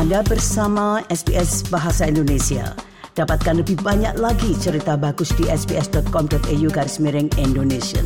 Anda bersama SBS Bahasa Indonesia. Dapatkan lebih banyak lagi cerita bagus di sbs.com.au garis miring Indonesia.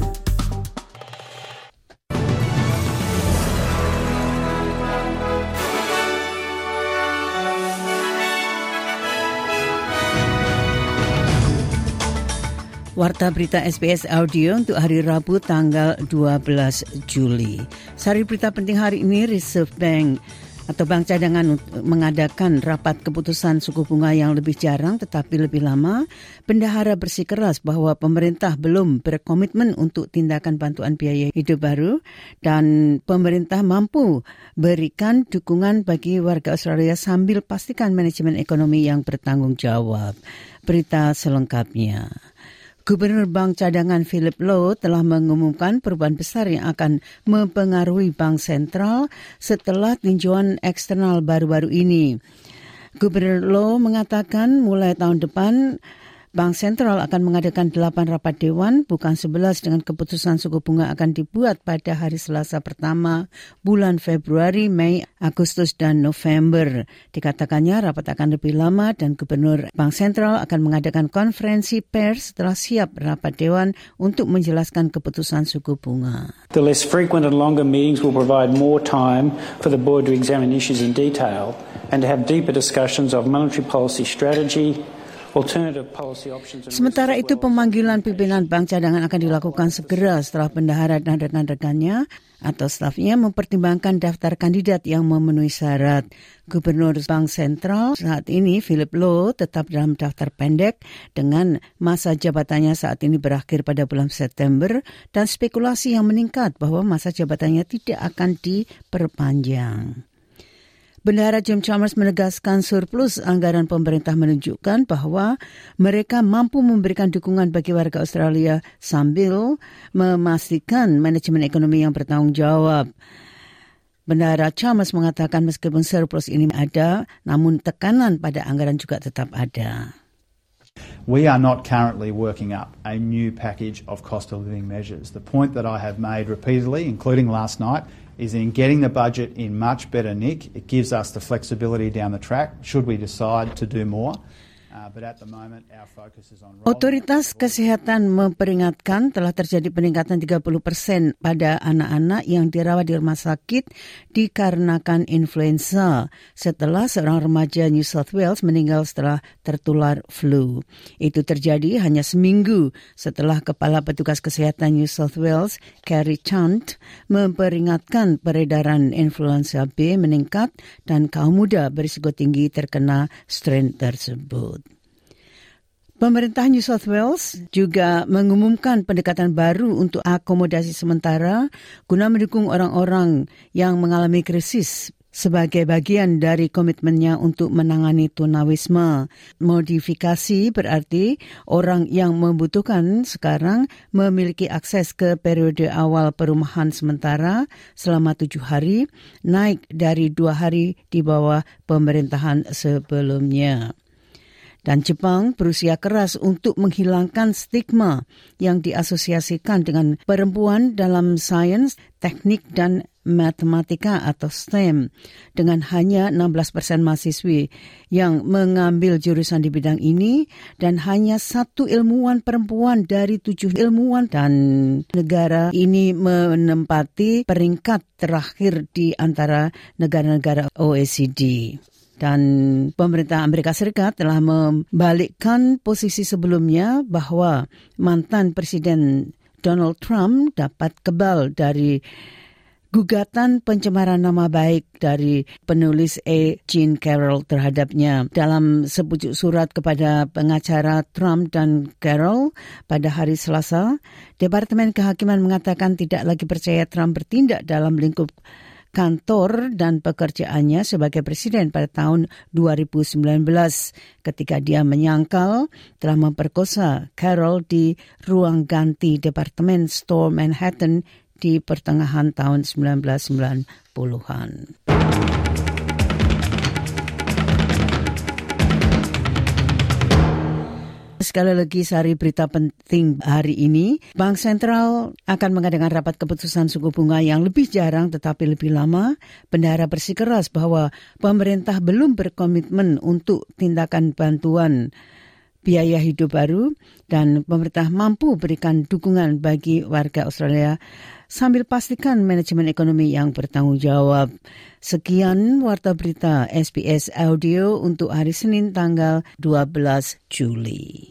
Warta berita SBS Audio untuk hari Rabu tanggal 12 Juli. Sari berita penting hari ini Reserve Bank atau Bank Cadangan mengadakan rapat keputusan suku bunga yang lebih jarang tetapi lebih lama. Bendahara bersikeras bahwa pemerintah belum berkomitmen untuk tindakan bantuan biaya hidup baru dan pemerintah mampu berikan dukungan bagi warga Australia sambil pastikan manajemen ekonomi yang bertanggung jawab. Berita selengkapnya. Gubernur Bank Cadangan Philip Lowe telah mengumumkan perubahan besar yang akan mempengaruhi bank sentral setelah tinjauan eksternal baru-baru ini. Gubernur Lowe mengatakan mulai tahun depan Bank Sentral akan mengadakan delapan rapat dewan, bukan sebelas dengan keputusan suku bunga akan dibuat pada hari Selasa pertama bulan Februari, Mei, Agustus, dan November. Dikatakannya rapat akan lebih lama dan Gubernur Bank Sentral akan mengadakan konferensi pers setelah siap rapat dewan untuk menjelaskan keputusan suku bunga. The less frequent and longer meetings will provide more time for the board to examine issues in detail and to have deeper discussions of monetary policy strategy, Sementara itu pemanggilan pimpinan bank cadangan akan dilakukan segera setelah bendahara dan rekan-rekannya atau stafnya mempertimbangkan daftar kandidat yang memenuhi syarat. Gubernur Bank Sentral saat ini Philip Lowe tetap dalam daftar pendek dengan masa jabatannya saat ini berakhir pada bulan September dan spekulasi yang meningkat bahwa masa jabatannya tidak akan diperpanjang. Bendahara Jim Chalmers menegaskan surplus anggaran pemerintah menunjukkan bahwa mereka mampu memberikan dukungan bagi warga Australia sambil memastikan manajemen ekonomi yang bertanggung jawab. Bendahara Chalmers mengatakan meskipun surplus ini ada, namun tekanan pada anggaran juga tetap ada. We are not currently working up a new package of cost of living measures. The point that I have made repeatedly, including last night, is in getting the budget in much better nick. It gives us the flexibility down the track should we decide to do more. Uh, Otoritas Kesehatan memperingatkan telah terjadi peningkatan 30 persen pada anak-anak yang dirawat di rumah sakit dikarenakan influenza setelah seorang remaja New South Wales meninggal setelah tertular flu. Itu terjadi hanya seminggu setelah Kepala Petugas Kesehatan New South Wales, Carrie Chant, memperingatkan peredaran influenza B meningkat dan kaum muda berisiko tinggi terkena strain tersebut. Pemerintah New South Wales juga mengumumkan pendekatan baru untuk akomodasi sementara guna mendukung orang-orang yang mengalami krisis sebagai bagian dari komitmennya untuk menangani tunawisme. Modifikasi berarti orang yang membutuhkan sekarang memiliki akses ke periode awal perumahan sementara selama tujuh hari, naik dari dua hari di bawah pemerintahan sebelumnya dan Jepang berusia keras untuk menghilangkan stigma yang diasosiasikan dengan perempuan dalam sains, teknik, dan matematika atau STEM dengan hanya 16 persen mahasiswi yang mengambil jurusan di bidang ini dan hanya satu ilmuwan perempuan dari tujuh ilmuwan dan negara ini menempati peringkat terakhir di antara negara-negara OECD. Dan pemerintah Amerika Serikat telah membalikkan posisi sebelumnya bahwa mantan Presiden Donald Trump dapat kebal dari gugatan pencemaran nama baik dari penulis A. Jean Carroll terhadapnya. Dalam sebujuk surat kepada pengacara Trump dan Carroll pada hari Selasa, Departemen Kehakiman mengatakan tidak lagi percaya Trump bertindak dalam lingkup kantor dan pekerjaannya sebagai presiden pada tahun 2019 ketika dia menyangkal telah memperkosa Carol di ruang ganti Departemen Store Manhattan di pertengahan tahun 1990-an. Sekali lagi sehari berita penting hari ini. Bank Sentral akan mengadakan rapat keputusan suku bunga yang lebih jarang tetapi lebih lama. Bendahara bersikeras bahwa pemerintah belum berkomitmen untuk tindakan bantuan biaya hidup baru dan pemerintah mampu berikan dukungan bagi warga Australia sambil pastikan manajemen ekonomi yang bertanggung jawab. Sekian warta berita SBS Audio untuk hari Senin tanggal 12 Juli.